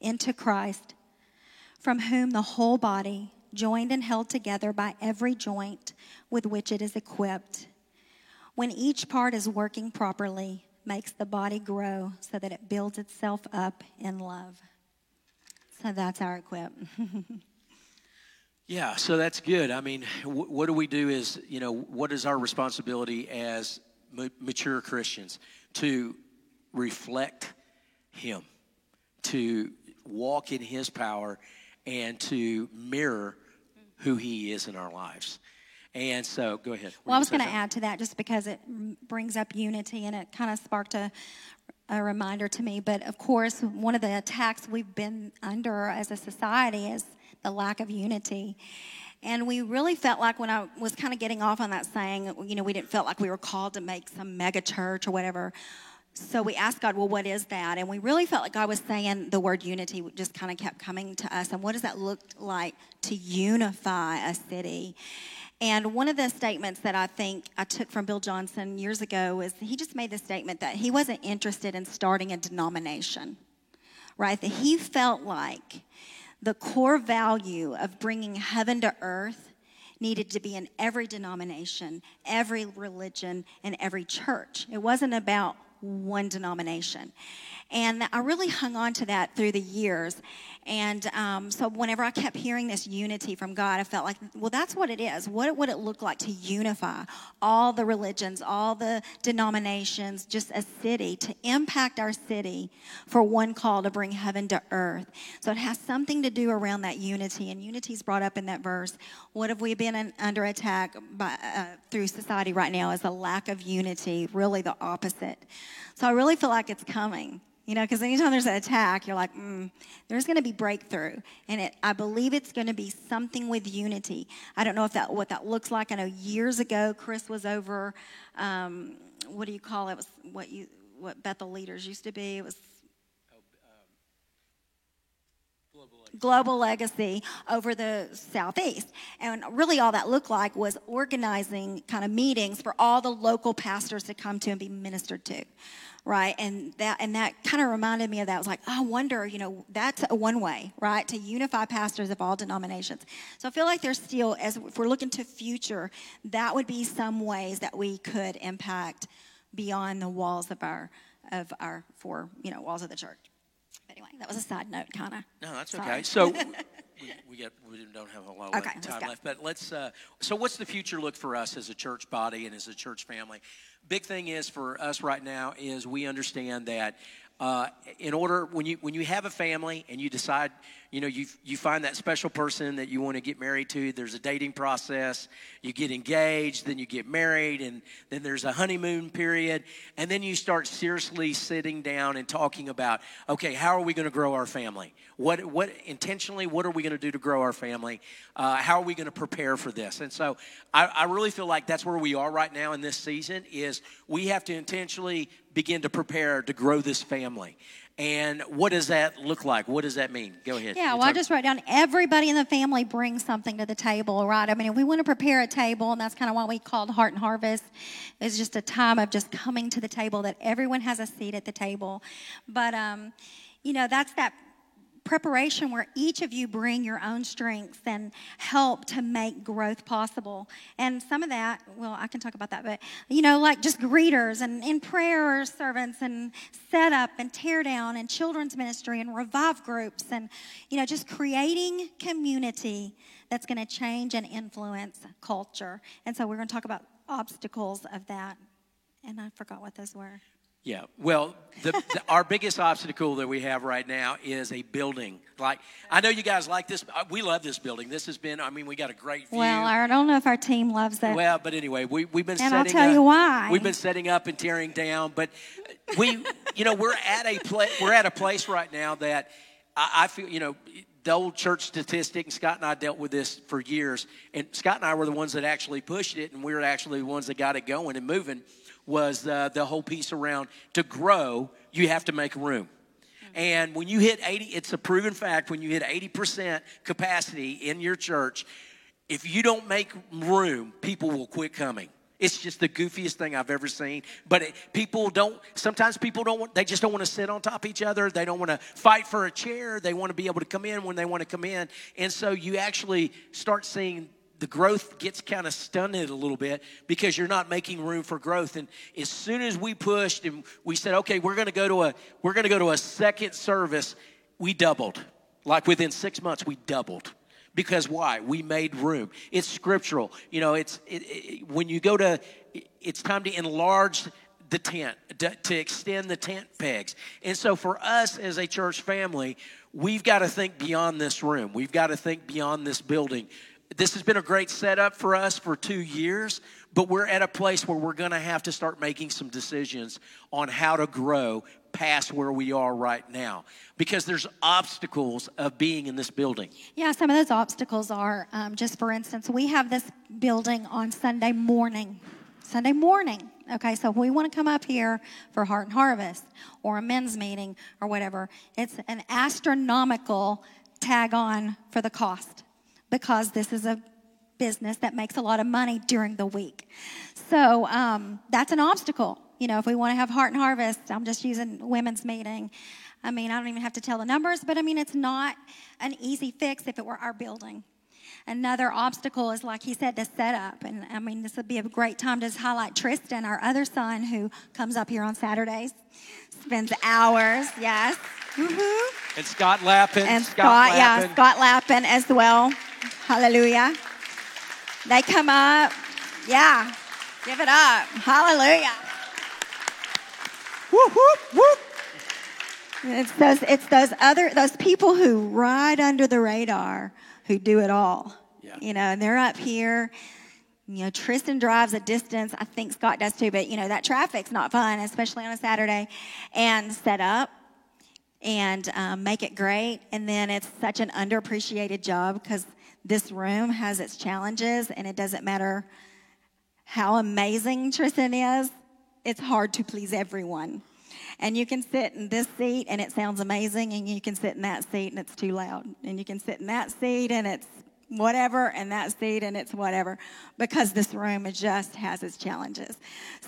into Christ, from whom the whole body, joined and held together by every joint with which it is equipped, when each part is working properly, makes the body grow so that it builds itself up in love. So that's our equip. Yeah, so that's good. I mean, wh- what do we do is, you know, what is our responsibility as ma- mature Christians to reflect Him, to walk in His power, and to mirror who He is in our lives. And so, go ahead. Well, I was going to add to that just because it brings up unity and it kind of sparked a, a reminder to me. But of course, one of the attacks we've been under as a society is the lack of unity. And we really felt like when I was kind of getting off on that saying, you know, we didn't feel like we were called to make some mega church or whatever. So we asked God, well, what is that? And we really felt like God was saying the word unity just kind of kept coming to us. And what does that look like to unify a city? And one of the statements that I think I took from Bill Johnson years ago was he just made the statement that he wasn't interested in starting a denomination, right? That he felt like the core value of bringing heaven to earth needed to be in every denomination, every religion, and every church. It wasn't about one denomination. And I really hung on to that through the years. And um, so whenever I kept hearing this unity from God, I felt like, well, that's what it is. What would it look like to unify all the religions, all the denominations, just a city, to impact our city for one call to bring heaven to earth? So it has something to do around that unity. And unity is brought up in that verse. What have we been in, under attack by, uh, through society right now is a lack of unity, really the opposite. So I really feel like it's coming. You know, because anytime there's an attack, you're like, mm, there's going to be breakthrough, and it, I believe it's going to be something with unity. I don't know if that what that looks like. I know years ago, Chris was over. Um, what do you call it? it? Was what you what Bethel leaders used to be? It was global legacy over the southeast and really all that looked like was organizing kind of meetings for all the local pastors to come to and be ministered to right? And that and that kind of reminded me of that. I was like, I wonder, you know, that's a one way, right, to unify pastors of all denominations. So I feel like there's still, as if we're looking to future, that would be some ways that we could impact beyond the walls of our of our four, you know, walls of the church. But anyway, that was a side note, kind of. No, that's Sorry. okay. So. we, we, get we don't have a lot of okay, time left, but let's. Uh, so, what's the future look for us as a church body and as a church family? Big thing is for us right now is we understand that uh, in order when you when you have a family and you decide you know you you find that special person that you want to get married to there's a dating process you get engaged then you get married and then there's a honeymoon period and then you start seriously sitting down and talking about okay how are we going to grow our family? What what intentionally what are we going to do to grow our family? Uh, how are we going to prepare for this? And so I, I really feel like that's where we are right now in this season is we have to intentionally begin to prepare to grow this family and what does that look like? What does that mean? Go ahead. Yeah, well, I just wrote down everybody in the family brings something to the table, right? I mean, we want to prepare a table, and that's kind of what we called Heart and Harvest, it's just a time of just coming to the table that everyone has a seat at the table. But, um, you know, that's that preparation where each of you bring your own strengths and help to make growth possible. And some of that, well, I can talk about that, but you know, like just greeters and in prayer servants and setup and tear down and children's ministry and revive groups and you know, just creating community that's going to change and influence culture. And so we're going to talk about obstacles of that. And I forgot what those were. Yeah, well, the, the, our biggest obstacle that we have right now is a building. Like, I know you guys like this. Uh, we love this building. This has been, I mean, we got a great view. Well, I don't know if our team loves it. Well, but anyway, we, we've been and setting I'll tell up, you why. We've been setting up and tearing down, but we, you know, we're at a place, we're at a place right now that I, I feel, you know, the old church statistic, and Scott and I dealt with this for years, and Scott and I were the ones that actually pushed it, and we were actually the ones that got it going and moving was uh, the whole piece around to grow, you have to make room. And when you hit 80, it's a proven fact, when you hit 80% capacity in your church, if you don't make room, people will quit coming. It's just the goofiest thing I've ever seen. But it, people don't, sometimes people don't want, they just don't want to sit on top of each other. They don't want to fight for a chair. They want to be able to come in when they want to come in. And so you actually start seeing the growth gets kind of stunted a little bit because you're not making room for growth. And as soon as we pushed and we said okay we're going to go to a we're going to go to a second service we doubled. Like within 6 months we doubled. Because why? We made room. It's scriptural. You know it's it, it, when you go to it's time to enlarge the tent to, to extend the tent pegs. And so for us as a church family we've got to think beyond this room. We've got to think beyond this building this has been a great setup for us for two years, but we're at a place where we're going to have to start making some decisions on how to grow past where we are right now because there's obstacles of being in this building. Yeah, some of those obstacles are um, just for instance, we have this building on Sunday morning. Sunday morning. Okay, so if we want to come up here for Heart and Harvest or a men's meeting or whatever. It's an astronomical tag on for the cost because this is a business that makes a lot of money during the week. So um, that's an obstacle. You know, if we want to have Heart and Harvest, I'm just using women's meeting. I mean, I don't even have to tell the numbers, but I mean, it's not an easy fix if it were our building. Another obstacle is, like he said, the setup. And I mean, this would be a great time to highlight Tristan, our other son, who comes up here on Saturdays, spends hours, yes. Mm-hmm. And Scott Lappin. And Scott, Scott Lappin. yeah, Scott Lappin as well. Hallelujah. They come up, yeah, give it up. Hallelujah. Whoop, whoop, whoop. It's those, it's those other, those people who ride under the radar who do it all. Yeah. You know, and they're up here. You know, Tristan drives a distance. I think Scott does too, but you know, that traffic's not fun, especially on a Saturday. And set up and um, make it great. And then it's such an underappreciated job because this room has its challenges, and it doesn't matter how amazing Tristan is, it's hard to please everyone. And you can sit in this seat and it sounds amazing, and you can sit in that seat and it's too loud. And you can sit in that seat and it's whatever and that seat and it's whatever because this room just has its challenges.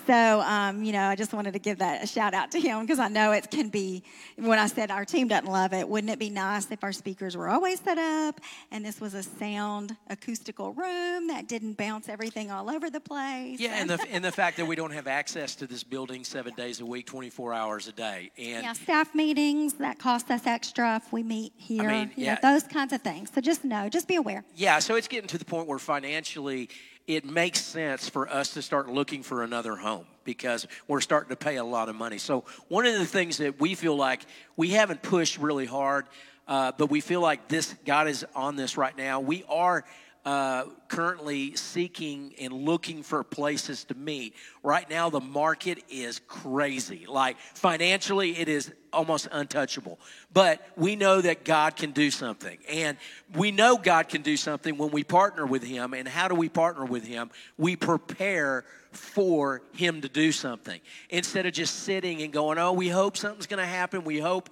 So um, you know i just wanted to give that a shout out to him because i know it can be when i said our team doesn't love it wouldn't it be nice if our speakers were always set up and this was a sound acoustical room that didn't bounce everything all over the place? Yeah and the, and the fact that we don't have access to this building seven days a week 24 hours a day and yeah staff meetings that cost us extra if we meet here I mean, yeah. Know, those kinds of things. So just know just be aware yeah, so it's getting to the point where financially it makes sense for us to start looking for another home because we're starting to pay a lot of money. So, one of the things that we feel like we haven't pushed really hard, uh, but we feel like this God is on this right now. We are uh, currently seeking and looking for places to meet. Right now, the market is crazy. Like financially, it is almost untouchable. But we know that God can do something. And we know God can do something when we partner with Him. And how do we partner with Him? We prepare for him to do something instead of just sitting and going, Oh, we hope something's going to happen. We hope,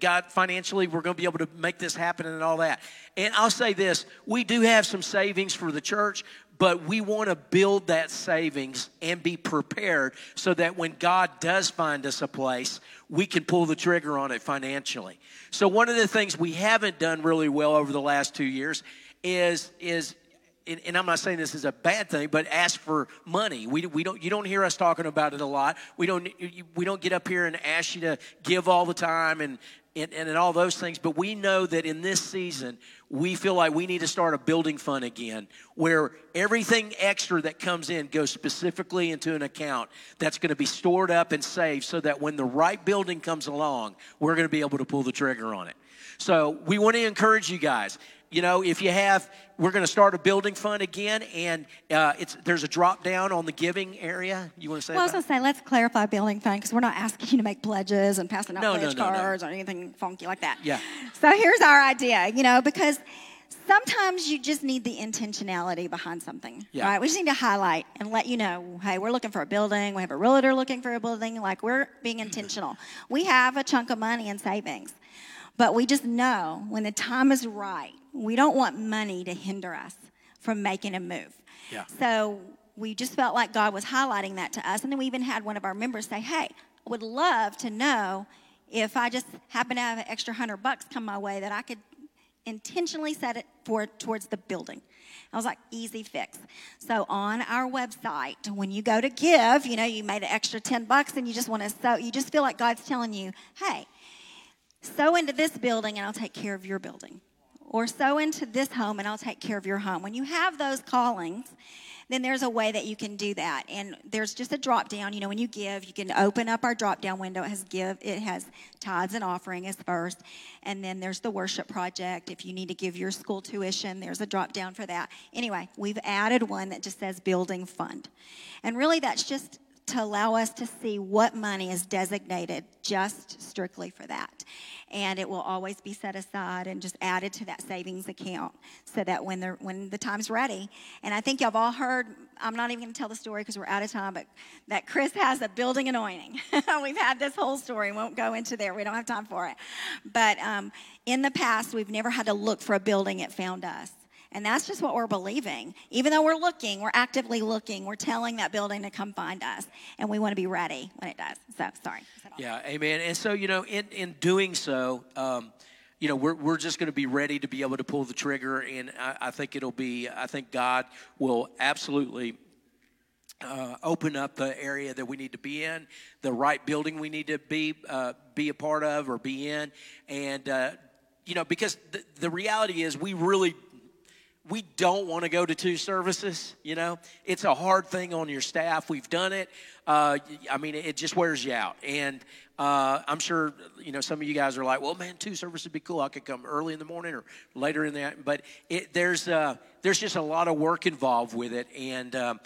God, financially, we're going to be able to make this happen and all that. And I'll say this we do have some savings for the church, but we want to build that savings and be prepared so that when God does find us a place, we can pull the trigger on it financially. So, one of the things we haven't done really well over the last two years is, is and, and, I'm not saying this is a bad thing, but ask for money. We, we don't, you don't hear us talking about it a lot. We don't, we don't get up here and ask you to give all the time and, and, and all those things. But we know that in this season, we feel like we need to start a building fund again where everything extra that comes in goes specifically into an account that's going to be stored up and saved so that when the right building comes along, we're going to be able to pull the trigger on it. So we want to encourage you guys you know, if you have, we're going to start a building fund again, and uh, it's there's a drop down on the giving area. You want to say? Well, I was going to say, let's clarify building fund because we're not asking you to make pledges and passing out no, pledge no, no, cards or anything funky like that. Yeah. So here's our idea, you know, because sometimes you just need the intentionality behind something, yeah. right? We just need to highlight and let you know, hey, we're looking for a building. We have a realtor looking for a building. Like we're being intentional. We have a chunk of money in savings, but we just know when the time is right we don't want money to hinder us from making a move. Yeah. So we just felt like God was highlighting that to us. And then we even had one of our members say, Hey, I would love to know if I just happen to have an extra hundred bucks come my way that I could intentionally set it for towards the building. I was like, easy fix. So on our website, when you go to give, you know, you made an extra 10 bucks and you just want to so you just feel like God's telling you, hey, sow into this building and I'll take care of your building or sow into this home and I'll take care of your home. When you have those callings, then there's a way that you can do that. And there's just a drop down. You know, when you give, you can open up our drop down window. It has give, it has tithes and offering as first. And then there's the worship project. If you need to give your school tuition, there's a drop down for that. Anyway, we've added one that just says building fund. And really that's just to allow us to see what money is designated just strictly for that. And it will always be set aside and just added to that savings account so that when the when the time's ready. And i think y'all have all heard i'm not even going to tell the story because we're out of time but that chris has a building anointing. We've had this whole story won't go into there we don't have time for it. But um, in the past we've never had to look for a building it found us And that's just what we're believing. Even though we're looking, we're actively looking, we're telling that building to come find us. And we want to be ready when it does. So, sorry. Yeah, amen. And so, you know, in, in doing so, um, you know, we're, we're just going to be ready to be able to pull the trigger. And I, I think it'll be, I think God will absolutely uh, open up the area that we need to be in, the right building we need to be uh, be a part of or be in, and uh, you know, because the, the reality is we really we don't want to go to two services. You know, it's a hard thing on your staff. We've done it. Uh, I mean, it just wears you out. And uh, I'm sure you know some of you guys are like, "Well, man, two services would be cool. I could come early in the morning or later in the." But it, there's uh, there's just a lot of work involved with it, and um,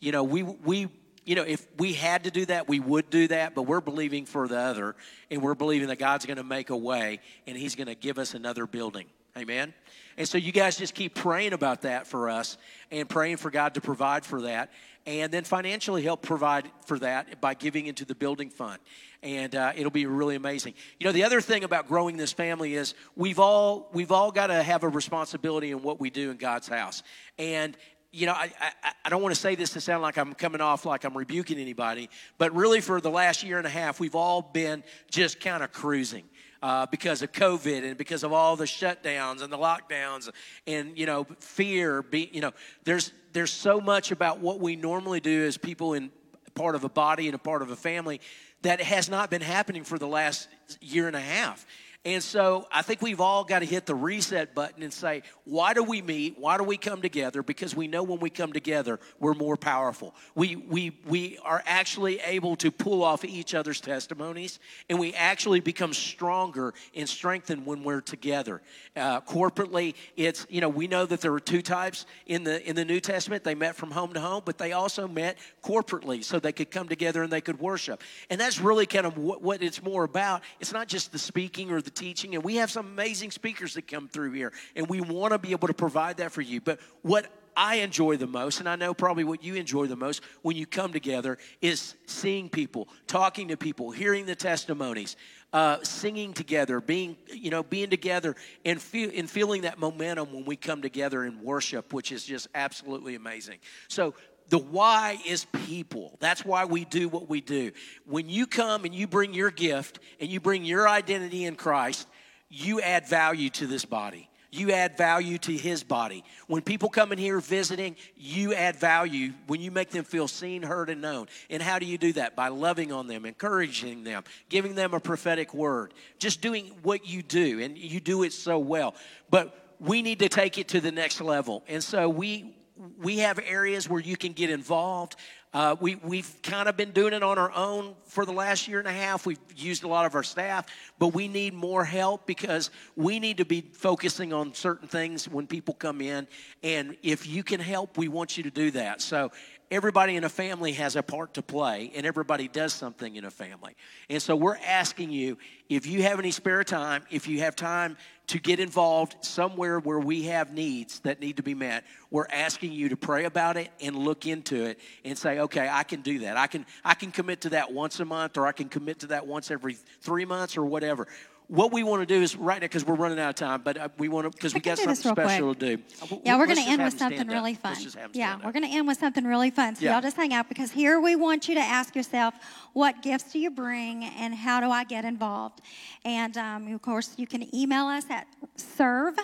you know, we we you know, if we had to do that, we would do that, but we're believing for the other, and we're believing that God's going to make a way, and He's going to give us another building. Amen? And so you guys just keep praying about that for us and praying for God to provide for that, and then financially help provide for that by giving into the building fund. And uh, it'll be really amazing. You know, the other thing about growing this family is we've all we've all got to have a responsibility in what we do in God's house. And you know, I, I, I, don't want to say this to sound like I'm coming off like I'm rebuking anybody, but really for the last year and a half, we've all been just kind of cruising. Uh, because of COVID and because of all the shutdowns and the lockdowns and you know fear, be, you know there's there's so much about what we normally do as people in part of a body and a part of a family that has not been happening for the last year and a half. And so I think we've all got to hit the reset button and say, why do we meet? Why do we come together? Because we know when we come together, we're more powerful. We, we, we are actually able to pull off each other's testimonies, and we actually become stronger and strengthened when we're together. Uh, corporately, it's, you know, we know that there are two types in the, in the New Testament. They met from home to home, but they also met corporately so they could come together and they could worship. And that's really kind of what, what it's more about. It's not just the speaking or the the teaching, and we have some amazing speakers that come through here, and we want to be able to provide that for you. But what I enjoy the most, and I know probably what you enjoy the most when you come together, is seeing people, talking to people, hearing the testimonies, uh, singing together, being you know being together, and feel and feeling that momentum when we come together in worship, which is just absolutely amazing. So the why is people. That's why we do what we do. When you come and you bring your gift and you bring your identity in Christ, you add value to this body. You add value to his body. When people come in here visiting, you add value when you make them feel seen, heard, and known. And how do you do that? By loving on them, encouraging them, giving them a prophetic word, just doing what you do. And you do it so well. But we need to take it to the next level. And so we we have areas where you can get involved. Uh, we, we've kind of been doing it on our own for the last year and a half. We've used a lot of our staff, but we need more help because we need to be focusing on certain things when people come in. And if you can help, we want you to do that. So everybody in a family has a part to play and everybody does something in a family. And so we're asking you if you have any spare time, if you have time to get involved somewhere where we have needs that need to be met, we're asking you to pray about it and look into it and say, okay, I can do that. I can I can commit to that once a month or I can commit to that once every 3 months or whatever what we want to do is right now because we're running out of time, but uh, we want to because we got something special quick. to do. Yeah, we're going to end with something really fun. Yeah, we're going to end with something really fun. So yeah. y'all just hang out because here we want you to ask yourself, what gifts do you bring, and how do I get involved? And um, of course, you can email us at serve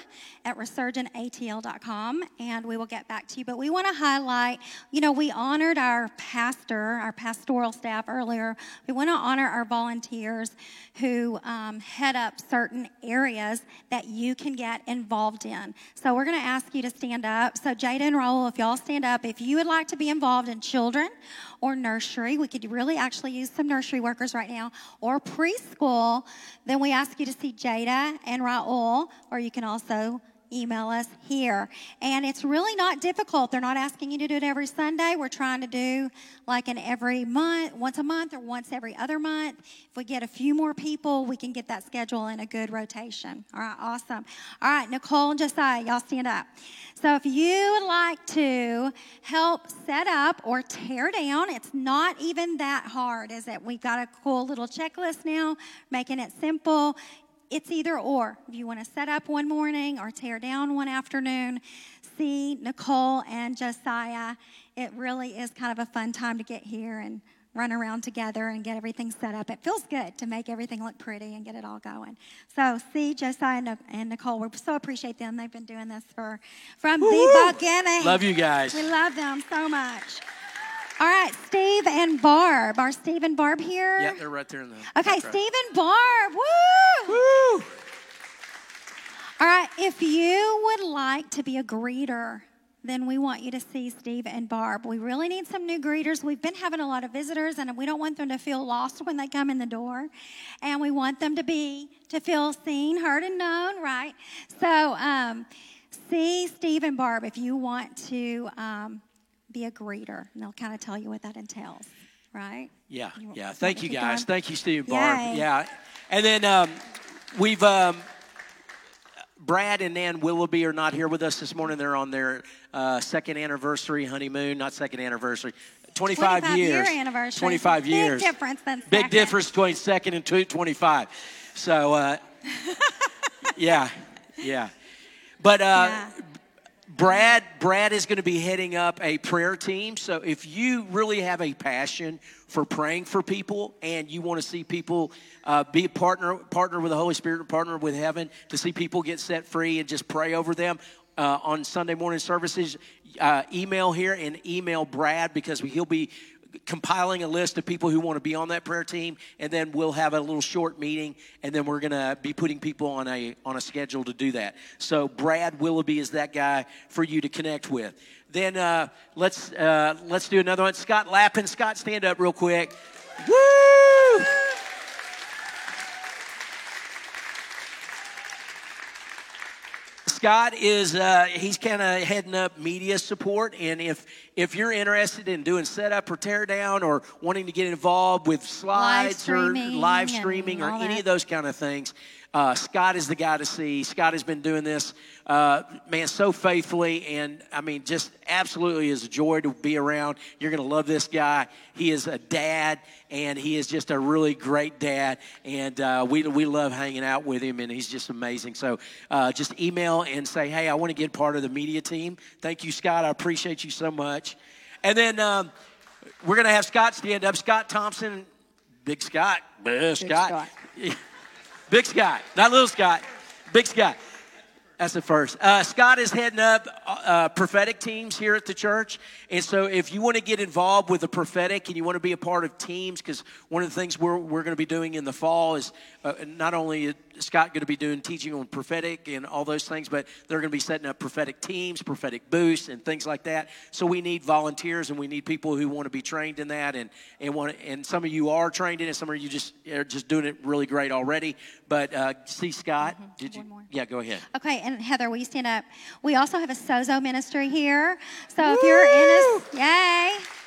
at resurgentatl.com, and we will get back to you. But we want to highlight, you know, we honored our pastor, our pastoral staff earlier. We want to honor our volunteers who um, head up certain areas that you can get involved in. So we're going to ask you to stand up. So Jada and Raul, if y'all stand up, if you would like to be involved in children or nursery, we could really actually use some nursery workers right now, or preschool, then we ask you to see Jada and Raul, or you can also email us here. And it's really not difficult. They're not asking you to do it every Sunday. We're trying to do like an every month, once a month, or once every other month. If we get a few more people, we can get that schedule in a good rotation. All right, awesome. All right, Nicole and Josiah, y'all stand up. So if you would like to help set up or tear down, it's not even that hard, is it? We've got a cool little checklist now, making it simple it's either or. If you want to set up one morning or tear down one afternoon, see Nicole and Josiah. It really is kind of a fun time to get here and run around together and get everything set up. It feels good to make everything look pretty and get it all going. So, see Josiah and Nicole, we so appreciate them. They've been doing this for from Woo-hoo! the beginning. Love you guys. We love them so much. All right, Steve and Barb. Are Steve and Barb here? Yeah, they're right there in the. Okay, Steve and Barb. Woo! Woo! All right, if you would like to be a greeter then we want you to see Steve and Barb. We really need some new greeters. We've been having a lot of visitors, and we don't want them to feel lost when they come in the door. And we want them to be to feel seen, heard, and known, right? So um, see Steve and Barb if you want to um, be a greeter, and they'll kind of tell you what that entails, right? Yeah, yeah. Thank you guys. Thank you, Steve Barb. Yay. Yeah, and then um, we've. Um, Brad and Nan Willoughby are not here with us this morning. They're on their uh, second anniversary honeymoon, not second anniversary. 25, 25 years. Year anniversary. 25 years. Big difference then. Big difference between second and 25. So, uh, yeah, yeah. But uh, yeah. Brad, Brad is going to be heading up a prayer team. So if you really have a passion for praying for people and you want to see people uh, be a partner, partner with the Holy Spirit, partner with heaven, to see people get set free and just pray over them uh, on Sunday morning services, uh, email here and email Brad because he'll be compiling a list of people who want to be on that prayer team, and then we'll have a little short meeting, and then we're going to be putting people on a on a schedule to do that. So Brad Willoughby is that guy for you to connect with. Then uh, let's uh, let's do another one. Scott Lappin. Scott, stand up real quick. Woo! Scott is uh, he's kind of heading up media support, and if if you're interested in doing setup or teardown or wanting to get involved with slides live or live streaming or any that. of those kind of things, uh, Scott is the guy to see. Scott has been doing this, uh, man, so faithfully, and I mean, just absolutely is a joy to be around. You're going to love this guy. He is a dad, and he is just a really great dad, and uh, we we love hanging out with him, and he's just amazing. So, uh, just email and say, hey, I want to get part of the media team. Thank you, Scott. I appreciate you so much. And then um, we're going to have Scott stand up. Scott Thompson, Big Scott, Big Scott. Scott. Big Scott, not little Scott. Big Scott. That's the first. Uh, Scott is heading up uh, prophetic teams here at the church. And so, if you want to get involved with the prophetic and you want to be a part of teams, because one of the things we're, we're going to be doing in the fall is uh, not only is Scott going to be doing teaching on prophetic and all those things, but they're going to be setting up prophetic teams, prophetic boosts, and things like that. So, we need volunteers and we need people who want to be trained in that. And, and, want, and some of you are trained in it, some of you just are just doing it really great already. But uh, see, Scott, mm-hmm. did you? Yeah, go ahead. Okay, and Heather, will you stand up? We also have a sozo ministry here. So if you're in a, yay.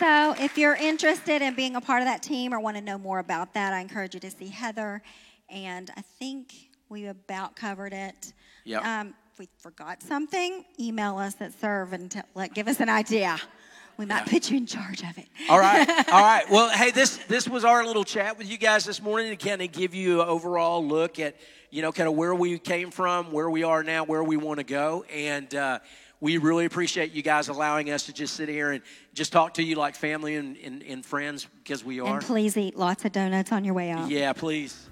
So if you're interested in being a part of that team or want to know more about that, I encourage you to see Heather. And I think we about covered it. Yep. Um, if we forgot something, email us at serve and t- let, give us an idea. We might yeah. put you in charge of it. All right. All right. Well, hey, this this was our little chat with you guys this morning to kind of give you an overall look at you know, kind of where we came from, where we are now, where we want to go. And uh, we really appreciate you guys allowing us to just sit here and just talk to you like family and, and, and friends because we are. And please eat lots of donuts on your way out. Yeah, please.